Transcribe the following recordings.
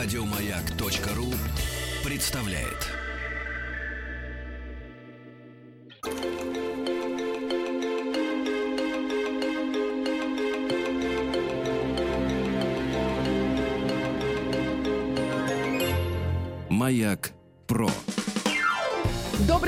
Радиомаяк.ру представляет. Маяк Про.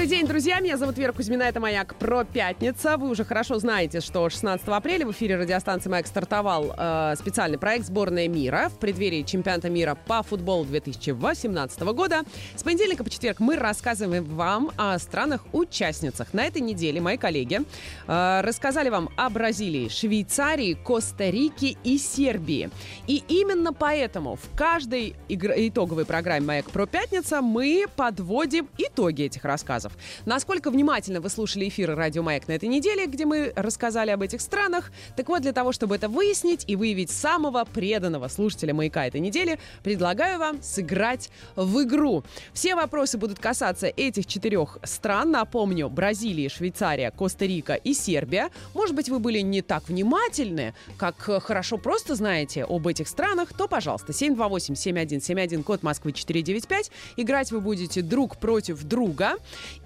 Добрый день, друзья! Меня зовут Вера Кузьмина, это «Маяк» про пятница. Вы уже хорошо знаете, что 16 апреля в эфире радиостанции «Маяк» стартовал э, специальный проект «Сборная мира» в преддверии чемпионата мира по футболу 2018 года. С понедельника по четверг мы рассказываем вам о странах-участницах. На этой неделе мои коллеги э, рассказали вам о Бразилии, Швейцарии, Коста-Рике и Сербии. И именно поэтому в каждой игр- итоговой программе «Маяк» про пятница мы подводим итоги этих рассказов рассказов. Насколько внимательно вы слушали эфиры «Радио Маяк» на этой неделе, где мы рассказали об этих странах? Так вот, для того, чтобы это выяснить и выявить самого преданного слушателя «Маяка» этой недели, предлагаю вам сыграть в игру. Все вопросы будут касаться этих четырех стран. Напомню, Бразилия, Швейцария, Коста-Рика и Сербия. Может быть, вы были не так внимательны, как хорошо просто знаете об этих странах, то, пожалуйста, 728-7171, код Москвы 495. Играть вы будете друг против друга.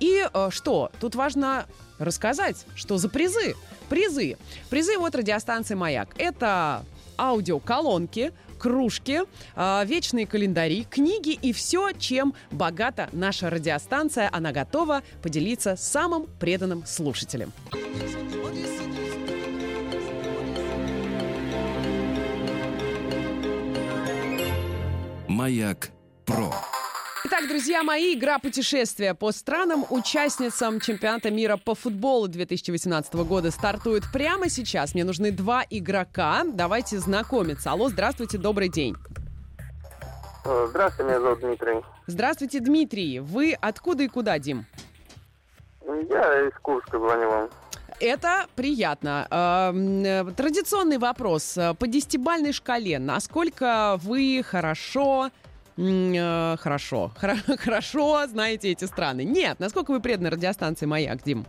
И э, что? Тут важно рассказать, что за призы. Призы. Призы от радиостанции «Маяк». Это аудиоколонки, кружки, э, вечные календари, книги и все, чем богата наша радиостанция. Она готова поделиться с самым преданным слушателем. Маяк Про. Итак, друзья мои, игра путешествия по странам, участницам чемпионата мира по футболу 2018 года стартует прямо сейчас. Мне нужны два игрока. Давайте знакомиться. Алло, здравствуйте, добрый день. Здравствуйте, меня зовут Дмитрий. Здравствуйте, Дмитрий. Вы откуда и куда, Дим? Я из Курска звоню вам. Это приятно. Эм, э, Традиционный вопрос. По десятибальной шкале, насколько вы хорошо хорошо, хоро- хорошо знаете эти страны? Нет, насколько вы преданы радиостанции «Маяк», Дим?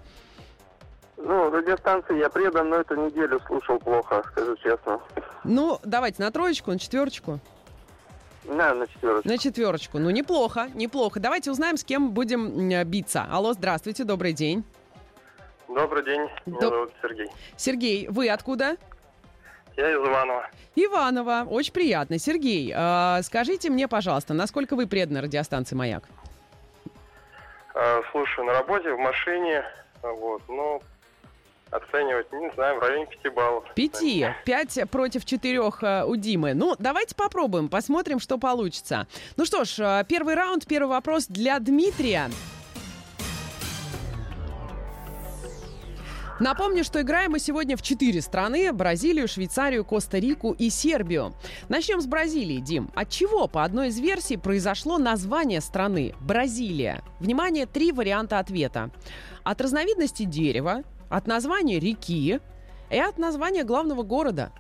Ну, радиостанции я предан, но эту неделю слушал плохо, скажу честно. Ну, давайте на троечку, на четверочку. На, на четверочку. На четверочку. Ну, неплохо, неплохо. Давайте узнаем, с кем будем м, биться. Алло, здравствуйте, добрый день. Добрый день, меня Доб- зовут Сергей. Сергей, вы откуда? Я из Иванова. Иванова. Очень приятно. Сергей, э, скажите мне, пожалуйста, насколько вы преданы радиостанции «Маяк»? Э, Слушаю на работе, в машине, вот, но оценивать, не знаю, в районе пяти баллов. Пяти. Пять против четырех э, у Димы. Ну, давайте попробуем, посмотрим, что получится. Ну что ж, э, первый раунд, первый вопрос для Дмитрия. Напомню, что играем мы сегодня в четыре страны. Бразилию, Швейцарию, Коста-Рику и Сербию. Начнем с Бразилии, Дим. От чего, по одной из версий, произошло название страны Бразилия? Внимание, три варианта ответа. От разновидности дерева, от названия реки и от названия главного города.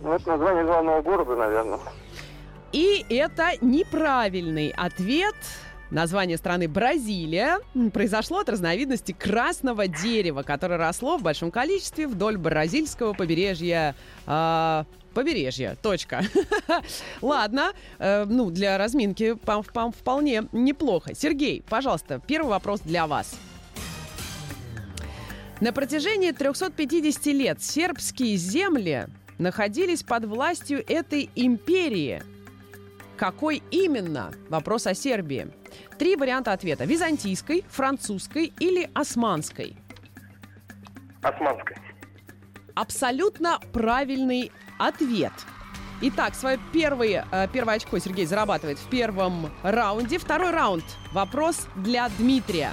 Ну, это название главного города, наверное. И это неправильный ответ. Название страны Бразилия произошло от разновидности красного дерева, которое росло в большом количестве вдоль бразильского побережья. а, побережья. Точка. Ладно. э, ну, для разминки вполне неплохо. Сергей, пожалуйста, первый вопрос для вас. На протяжении 350 лет сербские земли находились под властью этой империи. Какой именно? Вопрос о Сербии. Три варианта ответа. Византийской, французской или османской. Османской. Абсолютно правильный ответ. Итак, свое первое, э, первое очко Сергей зарабатывает в первом раунде. Второй раунд. Вопрос для Дмитрия.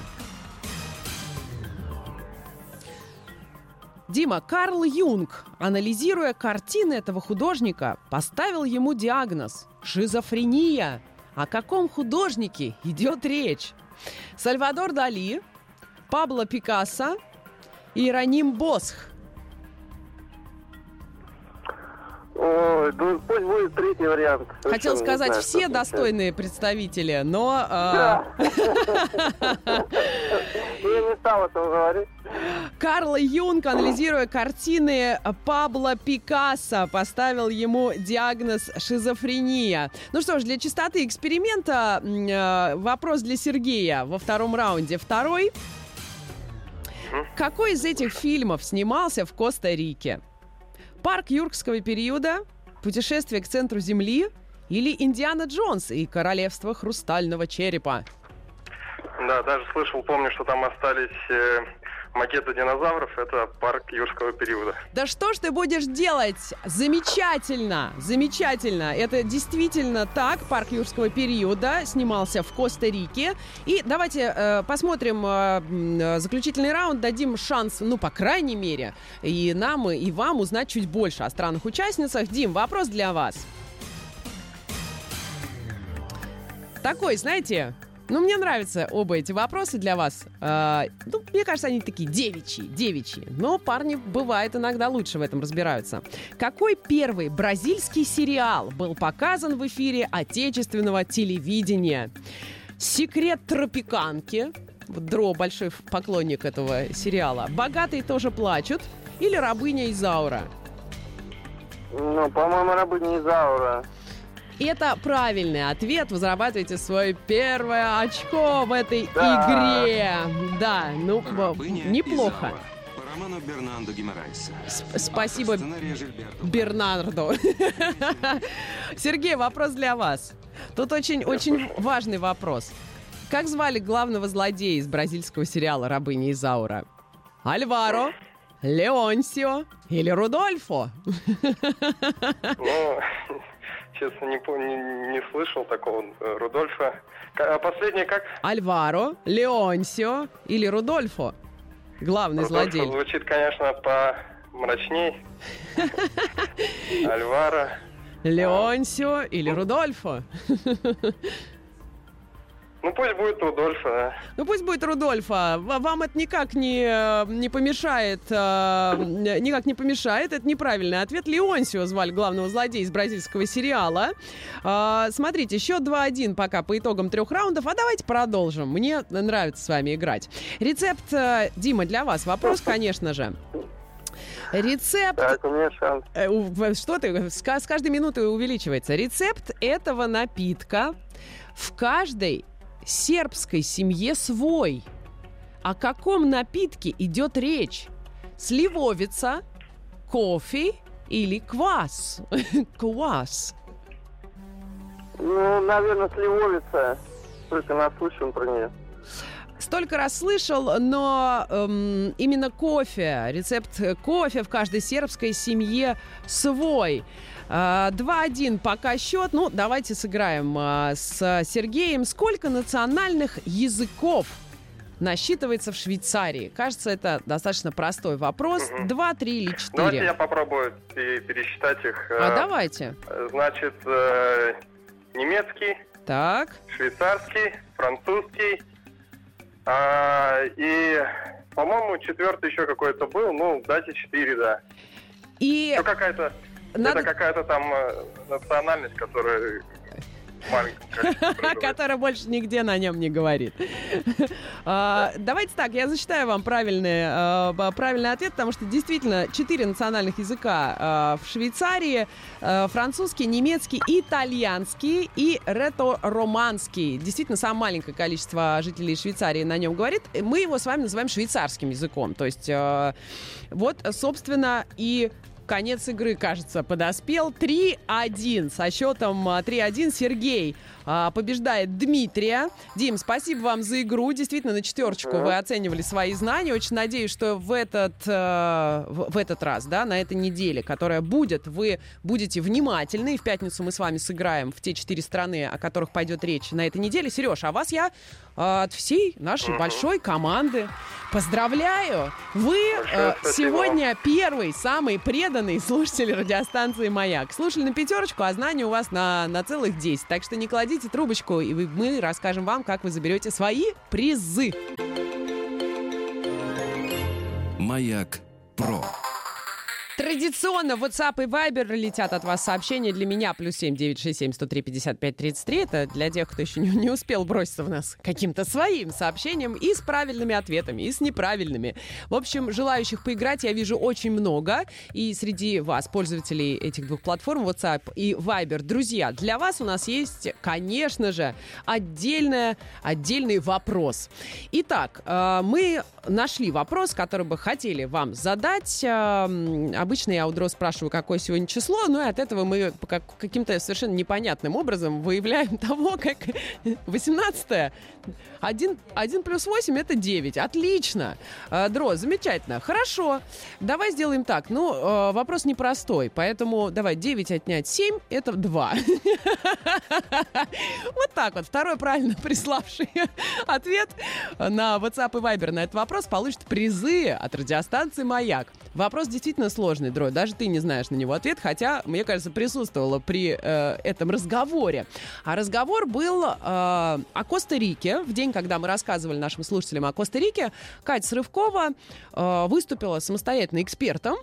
Дима, Карл Юнг, анализируя картины этого художника, поставил ему диагноз – шизофрения. О каком художнике идет речь? Сальвадор Дали, Пабло Пикассо, Иероним Босх. Ой, ну пусть будет третий вариант. Хотел сказать, знаю, все достойные представители, но... а, Да. Я не стал этого говорить. Карл Юнг, анализируя картины Пабло Пикассо, поставил ему диагноз шизофрения. Ну что ж, для чистоты эксперимента э, вопрос для Сергея во втором раунде. Второй. Какой из этих фильмов снимался в Коста-Рике? Парк юрского периода, Путешествие к центру Земли или Индиана Джонс и Королевство хрустального черепа? Да, даже слышал, помню, что там остались э, макеты динозавров. Это парк юрского периода. Да что ж ты будешь делать? Замечательно, замечательно. Это действительно так. Парк юрского периода снимался в Коста-Рике. И давайте э, посмотрим э, э, заключительный раунд, дадим шанс, ну, по крайней мере, и нам, и вам узнать чуть больше о странных участницах. Дим, вопрос для вас. Такой, знаете, ну, мне нравятся оба эти вопросы для вас. А, ну, мне кажется, они такие девичьи, девичьи. Но парни, бывает, иногда лучше в этом разбираются. Какой первый бразильский сериал был показан в эфире отечественного телевидения? «Секрет тропиканки». Дро большой поклонник этого сериала. «Богатые тоже плачут» или «Рабыня Изаура». Ну, по-моему, рабыня Изаура. Это правильный ответ. Вы зарабатываете свое первое очко в этой Да. игре. Да, ну, Рабыня неплохо. Роману Бернандо Гимарайса. Сп- спасибо. Бернардо. Сергей, вопрос для вас. Тут очень, очень важный вопрос. Как звали главного злодея из бразильского сериала «Рабыня Изаура»? Альваро, Леонсио или Рудольфо? Ну, честно, не, пом- не, слышал такого э, Рудольфа. А последний как? Альваро, Леонсио или Рудольфо? Главный Рудольфо злодей. звучит, конечно, по мрачней. Альвара. Леонсио или Рудольфо? Ну, пусть будет Рудольфа, да. Ну пусть будет Рудольфа. Вам это никак не, э, не помешает. э, Никак не помешает. Это неправильный ответ. Леонсио звали главного злодея из бразильского сериала. А, Смотрите, счет 2-1 пока по итогам трех раундов. А давайте продолжим. Мне нравится с вами играть. Рецепт, э, Дима, для вас вопрос, конечно же. Рецепт Так, у меня шанс. Э, Что ты? С каждой минутой увеличивается. Рецепт этого напитка в каждой сербской семье свой. О каком напитке идет речь? Сливовица, кофе или квас? Квас. Ну, наверное, сливовица. Только наслышан про нее. Столько раз слышал, но эм, именно кофе, рецепт кофе в каждой сербской семье свой. А, 2-1 пока счет. Ну, давайте сыграем а, с Сергеем. Сколько национальных языков насчитывается в Швейцарии? Кажется, это достаточно простой вопрос. Мгм. Два, три или Давайте я четыре? попробую пе- пересчитать их. А Э, давайте. Значит, э, немецкий, Так. швейцарский, французский. А, и, по-моему, четвертый еще какой-то был. Ну, дайте четыре, да. И Ну, какая-то... надо... Это какая-то там э, национальность, которая Которая больше нигде на нем не говорит. А, Давайте так, я зачитаю вам правильный, б- правильный ответ, потому что действительно четыре национальных языка э, в Швейцарии. Французский, немецкий, итальянский и ретро-романский. Действительно, самое маленькое количество жителей Швейцарии на нем говорит. Мы его с вами называем швейцарским языком. То есть вот, собственно, и конец игры, кажется, подоспел. 3-1 со счетом а, 3-1 Сергей а, побеждает Дмитрия. Дим, спасибо вам за игру. Действительно, на четверочку вы оценивали свои знания. Очень надеюсь, что в этот, э, в, в этот раз, да, на этой неделе, которая будет, вы будете внимательны. И в пятницу мы с вами сыграем в те четыре страны, о которых пойдет речь на этой неделе. Сереж, а вас я от всей нашей большой команды поздравляю. Вы Большое э, спасибо. сегодня первый, самый преданный слушатель радиостанции «Маяк». Слушали на пятерочку, а знаний у вас на, на целых 10. Так что не кладите трубочку, и вы- мы расскажем вам, как вы заберете свои призы. Маяк Про. Традиционно WhatsApp и Viber летят от вас сообщения для меня. Плюс семь девять шесть семь сто три пятьдесят пять тридцать три. Это для тех, кто еще не, не успел броситься в нас каким-то своим сообщением и с правильными ответами, и с неправильными. В общем, желающих поиграть я вижу очень много. И среди вас, пользователей этих двух платформ, WhatsApp и Viber, друзья, для вас у нас есть, конечно же, отдельная, отдельный вопрос. Итак, э, мы нашли вопрос, который бы хотели вам задать. Э, Обычно я у Дро спрашиваю, какое сегодня число, но и от этого мы каким-то совершенно непонятным образом выявляем того, как 18 1, 1 плюс 8 это 9. Отлично. Э, Дро, замечательно. Хорошо. Давай сделаем так. Ну, э, вопрос непростой, поэтому давай 9 отнять 7 это 2. Вот так вот. Второй правильно приславший ответ на WhatsApp и Viber на этот вопрос получит призы от радиостанции «Маяк». Вопрос действительно сложный, Дрой. Даже ты не знаешь на него ответ, хотя, мне кажется, присутствовала при э, этом разговоре. А разговор был э, о Коста-Рике. В день, когда мы рассказывали нашим слушателям о Коста-Рике, Катя Срывкова э, выступила самостоятельно экспертом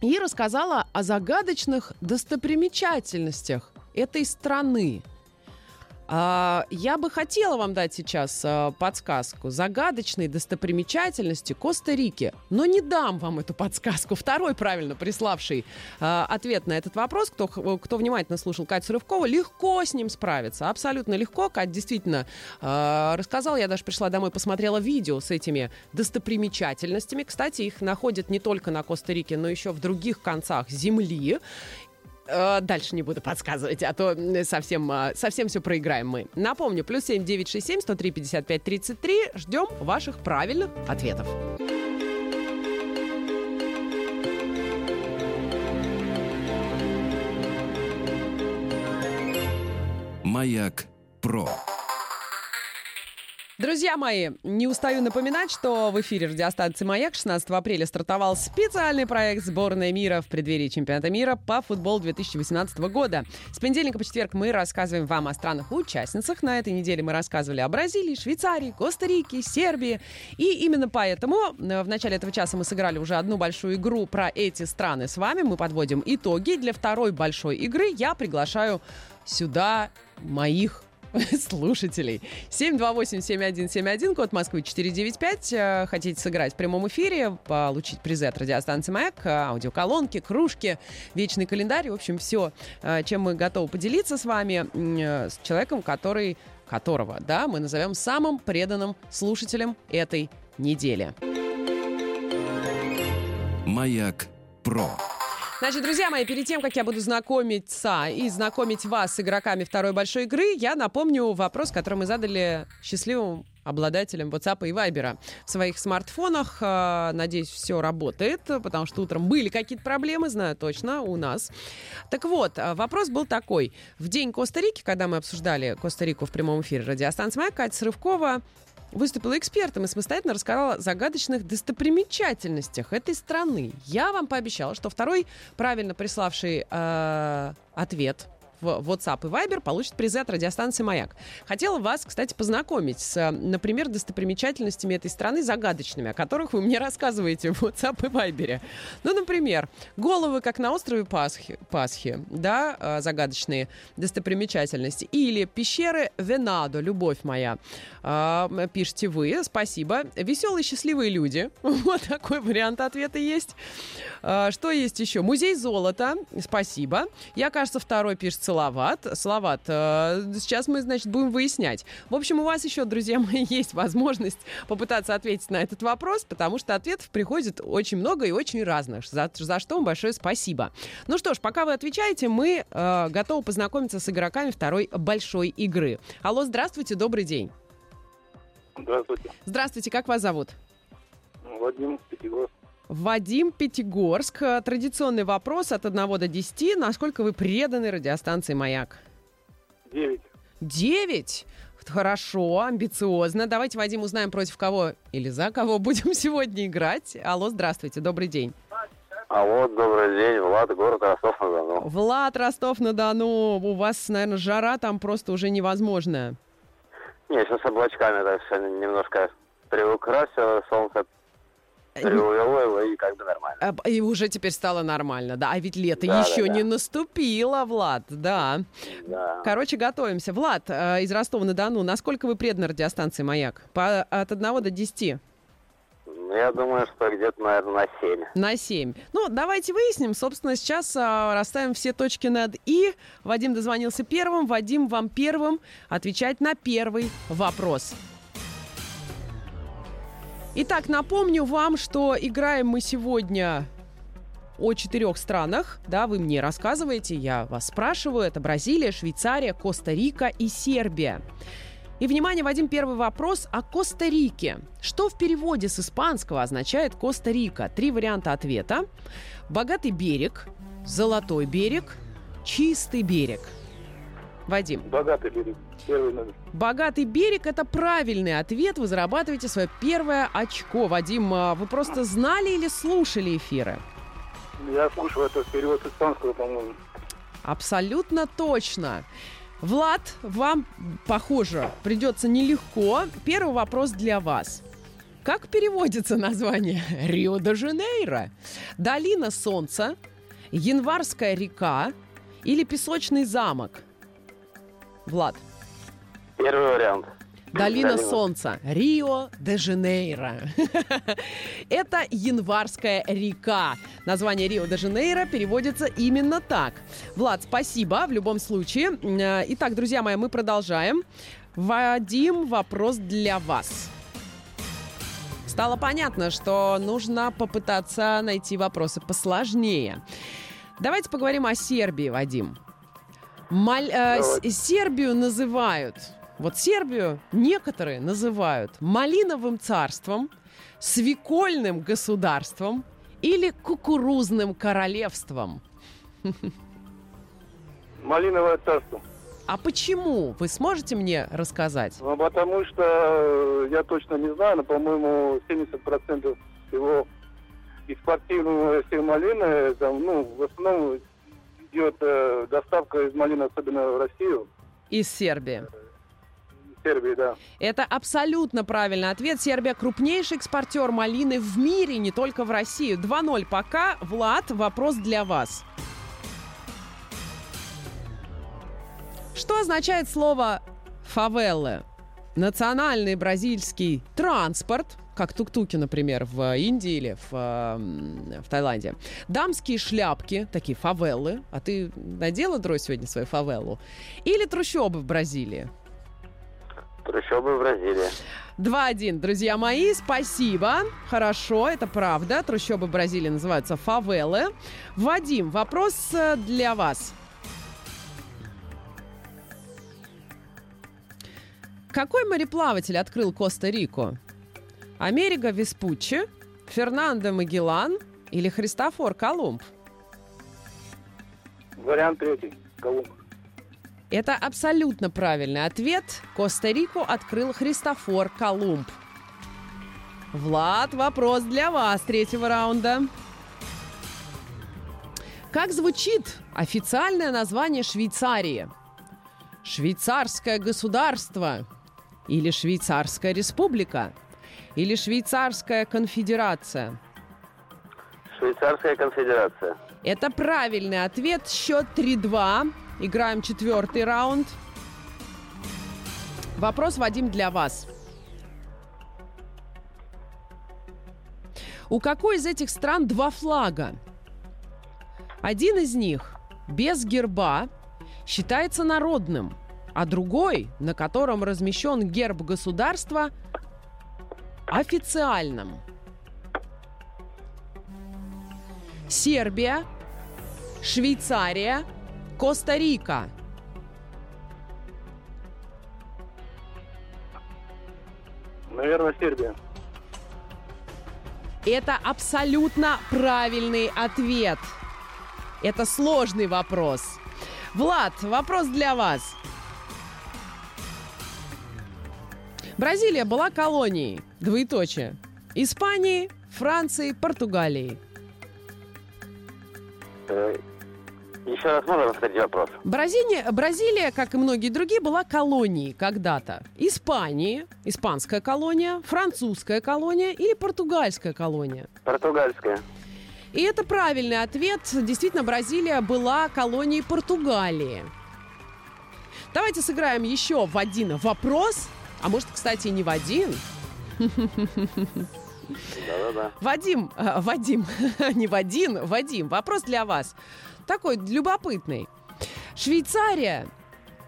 и рассказала о загадочных достопримечательностях этой страны. А, Я бы хотела вам дать сейчас а, подсказку. Загадочные достопримечательности Коста-Рики. Но не дам вам эту подсказку. Второй правильно приславший а, ответ на этот вопрос, кто, кто внимательно слушал Катю Срывкову, легко с ним справится. Абсолютно легко. Катя действительно рассказала. Я даже пришла домой, посмотрела видео с этими достопримечательностями. Кстати, их находят не только на Коста-Рике, но еще в других концах земли. Э, Дальше не буду подсказывать, а то совсем, а, совсем все проиграем мы. Напомню, плюс семь девять шесть семь сто три пятьдесят пять тридцать три. Ждем ваших правильных ответов. Маяк Про. Друзья мои, не устаю напоминать, что в эфире радиостанции «Маяк» 16 апреля стартовал специальный проект «Сборная мира» в преддверии чемпионата мира по футболу 2018 года. С понедельника по четверг мы рассказываем вам о странах-участницах. На этой неделе мы рассказывали о Бразилии, Швейцарии, Коста-Рике, Сербии. И именно поэтому э, в начале этого часа мы сыграли уже одну большую игру про эти страны с вами. Мы подводим итоги. Для второй большой игры я приглашаю сюда моих слушателей. 728-7171, код Москвы 495. Э, Хотите сыграть в прямом эфире, получить призы от радиостанции «Маяк», э, аудиоколонки, кружки, вечный календарь. В общем, все, чем мы готовы поделиться с вами, э, с человеком, который, которого, да, мы назовем самым преданным слушателем этой недели. Маяк Про. Значит, друзья мои, перед тем, как я буду знакомиться и знакомить вас с игроками второй большой игры, я напомню вопрос, который мы задали счастливым обладателям WhatsApp и Viber в своих смартфонах. Э, Надеюсь, все работает, потому что утром были какие-то проблемы, знаю точно, у нас. Так вот, э, вопрос был такой. В день Коста-Рики, когда мы обсуждали Коста-Рику в прямом эфире радиостанции «Маяк», Катя Срывкова выступила экспертом и самостоятельно рассказала о загадочных достопримечательностях этой страны. Я вам пообещала, что второй правильно приславший э, ответ в WhatsApp и Viber получит призы от радиостанции «Маяк». Хотела вас, кстати, познакомить с, э, например, достопримечательностями этой страны загадочными, о которых вы мне рассказываете в WhatsApp и Viber. Ну, например, головы, как на острове Пасхи, Пасхи да, э, загадочные достопримечательности. Или пещеры Венадо, любовь моя. А, Пишите вы, спасибо. Веселые, счастливые люди. Вот такой вариант ответа есть. А, Что есть еще? Музей золота. Спасибо. Я, кажется, второй пишет Салават. Салават, э, сейчас мы, значит, будем выяснять. В общем, у вас еще, друзья мои, есть возможность попытаться ответить на этот вопрос, потому что ответов приходит очень много и очень разных, за, за что вам большое спасибо. Ну что ж, пока вы отвечаете, мы э, готовы познакомиться с игроками второй большой игры. Алло, здравствуйте, добрый день. Здравствуйте. Здравствуйте, как вас зовут? Вадим Пятигорск. Вадим Пятигорск. Э, Традиционный вопрос от 1 до 10. Насколько вы преданы радиостанции «Маяк»? Девять. 9? Хорошо, амбициозно. Давайте, Вадим, узнаем, против кого или за кого будем сегодня играть. Алло, здравствуйте, добрый день. А вот, добрый день, Влад, город Ростов-на-Дону. Влад, Ростов-на-Дону. У вас, наверное, жара там просто уже невозможная. Не, сейчас с облачками, так что немножко приукрасило солнце. Ой-ой-ой, и как бы нормально. И уже теперь стало нормально, да. А ведь лето Да, еще да, да. не наступило, Влад, да. Да. Короче, готовимся. Влад э, из Ростова-на-Дону, насколько вы преданы радиостанции «Маяк»? По, от 1 до 10? Ну, я думаю, что где-то, наверное, на 7. На 7. Ну, давайте выясним. Собственно, сейчас а, расставим все точки над «и». Вадим дозвонился первым. Вадим, вам первым отвечать на первый вопрос. Итак, напомню вам, что играем мы сегодня о четырех странах. Да, вы мне рассказываете, я вас спрашиваю. Это Бразилия, Швейцария, Коста-Рика и Сербия. И, внимание, Вадим, первый вопрос о Коста-Рике. Что в переводе с испанского означает Коста-Рика? Три варианта ответа. Богатый берег, золотой берег, чистый берег. Вадим. Богатый берег. Первый номер. Богатый берег – это правильный ответ. Вы зарабатываете свое первое очко. Вадим, а вы просто знали или слушали эфиры? Я слушал это перевод испанского, по-моему. Абсолютно точно. Влад, вам, похоже, придется нелегко. Первый вопрос для вас. Как переводится название Рио-де-Жанейро? Долина солнца, Январская река или Песочный замок? Влад. Первый вариант. Долина солнца. Рио-де-Жанейро. Это Январская река. Название Рио-де-Жанейро переводится именно так. Влад, спасибо в любом случае. Э, Итак, друзья мои, мы продолжаем. Вадим, вопрос для вас. Стало понятно, что нужно попытаться найти вопросы посложнее. Давайте поговорим о Сербии, Вадим. Маль- э, Давайте. Сербию называют, вот Сербию некоторые называют малиновым царством, свекольным государством или кукурузным королевством. Малиновое царство. А почему? Вы сможете мне рассказать? Ну, потому что э, я точно не знаю, но, по-моему, 70% всего экспортируемого всей малины, ну, в основном идет э, доставка из малины, особенно в Россию, Из Сербии. Сербии, да. Это абсолютно правильный ответ. Сербия крупнейший экспортер малины в мире, не только в Россию. 2-0 пока. Влад, вопрос для вас. Что означает слово «фавелы»? Национальный бразильский транспорт, как тук-туки, например, в Индии или в, в Таиланде. Дамские шляпки, такие фавелы. А ты надела, Дрой, сегодня свою фавелу? Или трущобы в Бразилии? Трущобы в Бразилии. 2-1, друзья мои, спасибо. Хорошо, это правда. Трущобы Бразилии называются фавелы. Вадим, вопрос э, для вас. Какой мореплаватель открыл Коста-Рику? Америка Веспуччи, Фернандо Магеллан или Христофор Колумб? Вариант третий. Колумб. Это абсолютно правильный ответ. Коста-Рику открыл Христофор Колумб. Влад, вопрос для вас третьего раунда. Как звучит официальное название Швейцарии? Швейцарское государство или Швейцарская республика или Швейцарская конфедерация? Швейцарская конфедерация. Это правильный ответ. Счет 3-2. Играем четвертый раунд. Вопрос, Вадим, для вас. У какой из этих стран два флага? Один из них без герба считается народным, а другой, на котором размещен герб государства, официальным. Сербия, Швейцария, Коста-Рика. Наверное, Сербия. Это абсолютно правильный ответ. Это сложный вопрос. Влад, вопрос для вас. Бразилия была колонией, двоеточие, Испании, Франции, Португалии. Э, Еще раз можно повторить вопрос? Бразилия, Бразилия, как и многие другие, была колонией когда-то. Испании, испанская колония, французская колония или португальская колония. Португальская. И это правильный ответ. Действительно, Бразилия была колонией Португалии. Давайте сыграем еще в один вопрос. А может, кстати, не в один. Да-да-да. Вадим, э, Вадим, не Вадим, Вадим, вопрос для вас. Такой любопытный. Швейцария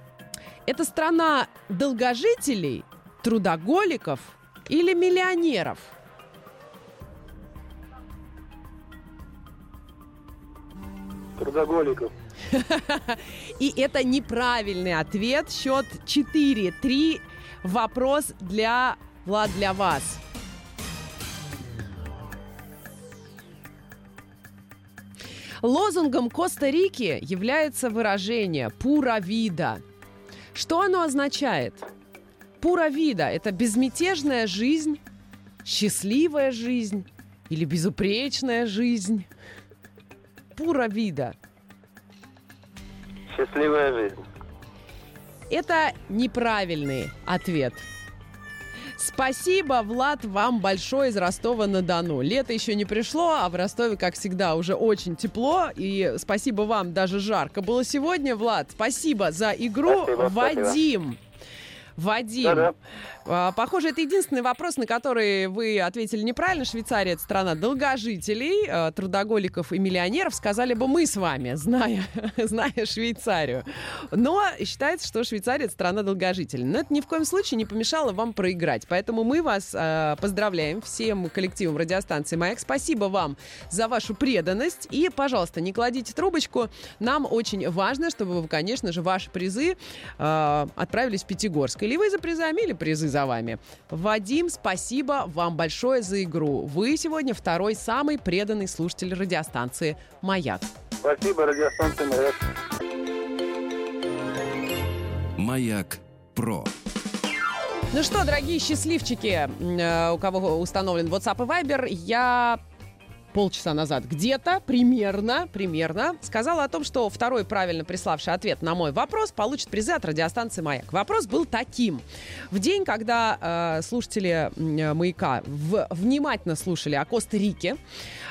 – это страна долгожителей, трудоголиков или миллионеров? Трудоголиков. И это неправильный ответ. Счет 4-3. Вопрос для Влад для вас. Лозунгом Коста-Рики является выражение «пура вида». Что оно означает? Пура вида – это безмятежная жизнь, счастливая жизнь или безупречная жизнь. Пура вида. Счастливая жизнь. Это неправильный ответ. Спасибо, Влад, вам большое из Ростова-на-Дону. Лето еще не пришло, а в Ростове, как всегда, уже очень тепло. И спасибо вам, даже жарко было сегодня, Влад. Спасибо за игру. Спасибо, спасибо. Вадим. Вадим, Да-да. А, похоже, это единственный вопрос, на который вы ответили неправильно. Швейцария – это страна долгожителей, а, трудоголиков и миллионеров. Сказали бы мы с вами, зная, зная Швейцарию. Но считается, что Швейцария – это страна долгожителей. Но это ни в коем случае не помешало вам проиграть. Поэтому мы вас а, поздравляем всем коллективом радиостанции «Маяк». Спасибо вам за вашу преданность. И, пожалуйста, не кладите трубочку. Нам очень важно, чтобы, конечно же, ваши призы а, отправились в Пятигорск. Или вы за призами, или призы за вами. Вадим, спасибо вам большое за игру. Вы сегодня второй самый преданный слушатель радиостанции «Маяк». Спасибо, радиостанция «Маяк». Маяк Про. Ну что, дорогие счастливчики, э, у кого установлен WhatsApp и Viber, я полчаса назад где-то, примерно, примерно, сказала о том, что второй правильно приславший ответ на мой вопрос получит призы от радиостанции «Маяк». Вопрос был таким. В день, когда э, слушатели э, «Маяка» в- внимательно слушали о Коста-Рике,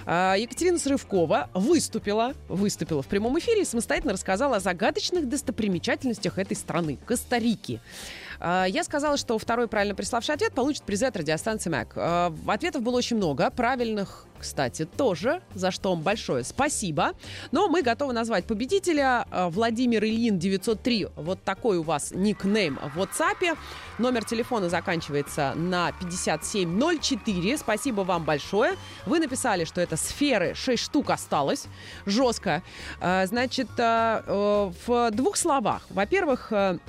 э, Екатерина Срывкова выступила, выступила в прямом эфире и самостоятельно рассказала о загадочных достопримечательностях этой страны, Коста-Рики. Э, Я сказала, что второй правильно приславший ответ получит призы от радиостанции МАК. Э, Ответов было очень много, правильных, кстати, тоже, за что вам большое спасибо. Но мы готовы назвать победителя. Э, Владимир Ильин 903. Вот такой у вас никнейм в WhatsApp. Номер телефона заканчивается на 5704. Спасибо вам большое. Вы написали, что это сферы 6 штук осталось. Жестко. Значит, э, в двух словах. Во-первых, э,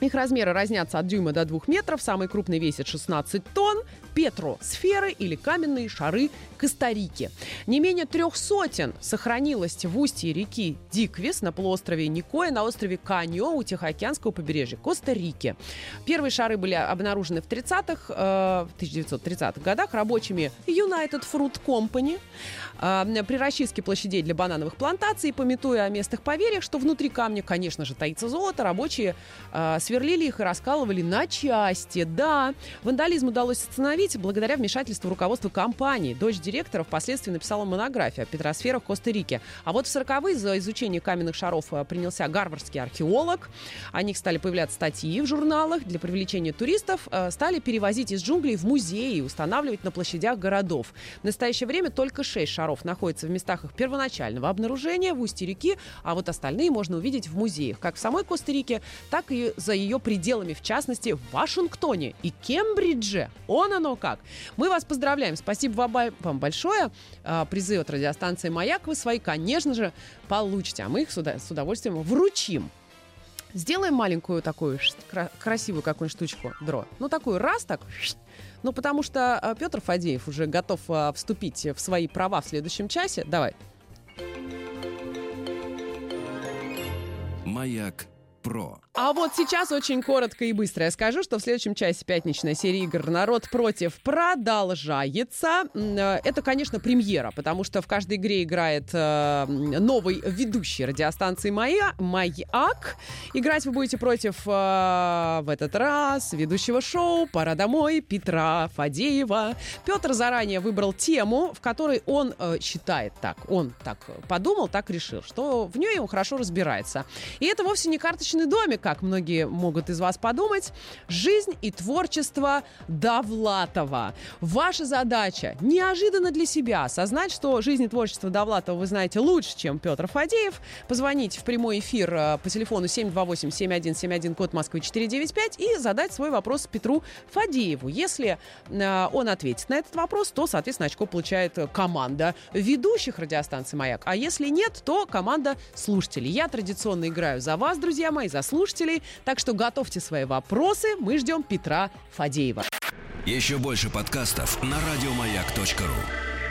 их размеры разнятся от дюйма до двух метров. Самый крупный весит 16 тонн. Петро-сферы или каменные шары Коста-Рики. Не менее трех сотен сохранилось в устье реки Диквис на полуострове Никоя, на острове Каньо у Тихоокеанского побережья Коста-Рики. Первые шары были обнаружены в 30-х, э, в 1930-х годах рабочими United Fruit Company э, при расчистке площадей для банановых плантаций, пометуя о местных поверьях, что внутри камня, конечно же, таится золото, рабочие э, сверлили их и раскалывали на части. Да, вандализм удалось остановить благодаря вмешательству руководства компании. Дочь директора впоследствии написала монографию о петросферах Коста-Рике. А вот в 40-е за изучение каменных шаров э, принялся гарвардский археолог. О них стали появляться статьи в журналах. Для привлечения туристов э, стали перевозить из джунглей в музеи и устанавливать на площадях городов. В настоящее время только 6 шаров находятся в местах их первоначального обнаружения в устье реки, а вот остальные можно увидеть в музеях, как в самой Коста-Рике, так и за ее пределами, в частности, в Вашингтоне и Кембридже. Он оно как. Мы вас поздравляем. Спасибо вам бо- вам большое. А, Призы от радиостанции «Маяк» вы свои, конечно же, получите, а мы их с удовольствием вручим. Сделаем маленькую такую красивую какую-нибудь штучку, дро. Ну, такую раз так. Ну, потому что а, Петр Фадеев уже готов а, вступить в свои права в следующем часе. Давай. Маяк Про. А вот сейчас очень коротко и быстро я скажу, что в следующем часе пятничной серии игр «Народ против» продолжается. Э, Это, конечно, премьера, потому что в каждой игре играет э, новый ведущий радиостанции «Мая», «Маяк». Играть вы будете против э, в этот раз ведущего шоу «Пора домой» Петра Фадеева. Петр заранее выбрал тему, в которой он считает так, он так подумал, так решил, что в ней он хорошо разбирается. И это вовсе не карточный домик, как многие могут из вас подумать. Жизнь и творчество Довлатова. Ваша задача неожиданно для себя осознать, что жизнь и творчество Довлатова вы знаете лучше, чем Петр Фадеев. Позвонить в прямой эфир э, по телефону 728-7171, код Москвы 495 и задать свой вопрос Петру Фадееву. Если э, он ответит на этот вопрос, то, соответственно, очко получает команда ведущих радиостанции «Маяк». А если нет, то команда слушателей. Я традиционно играю за вас, друзья мои, за слушателей. Так что готовьте свои вопросы. Мы ждем Петра Фадеева. Еще больше подкастов на радиомаяк.ру.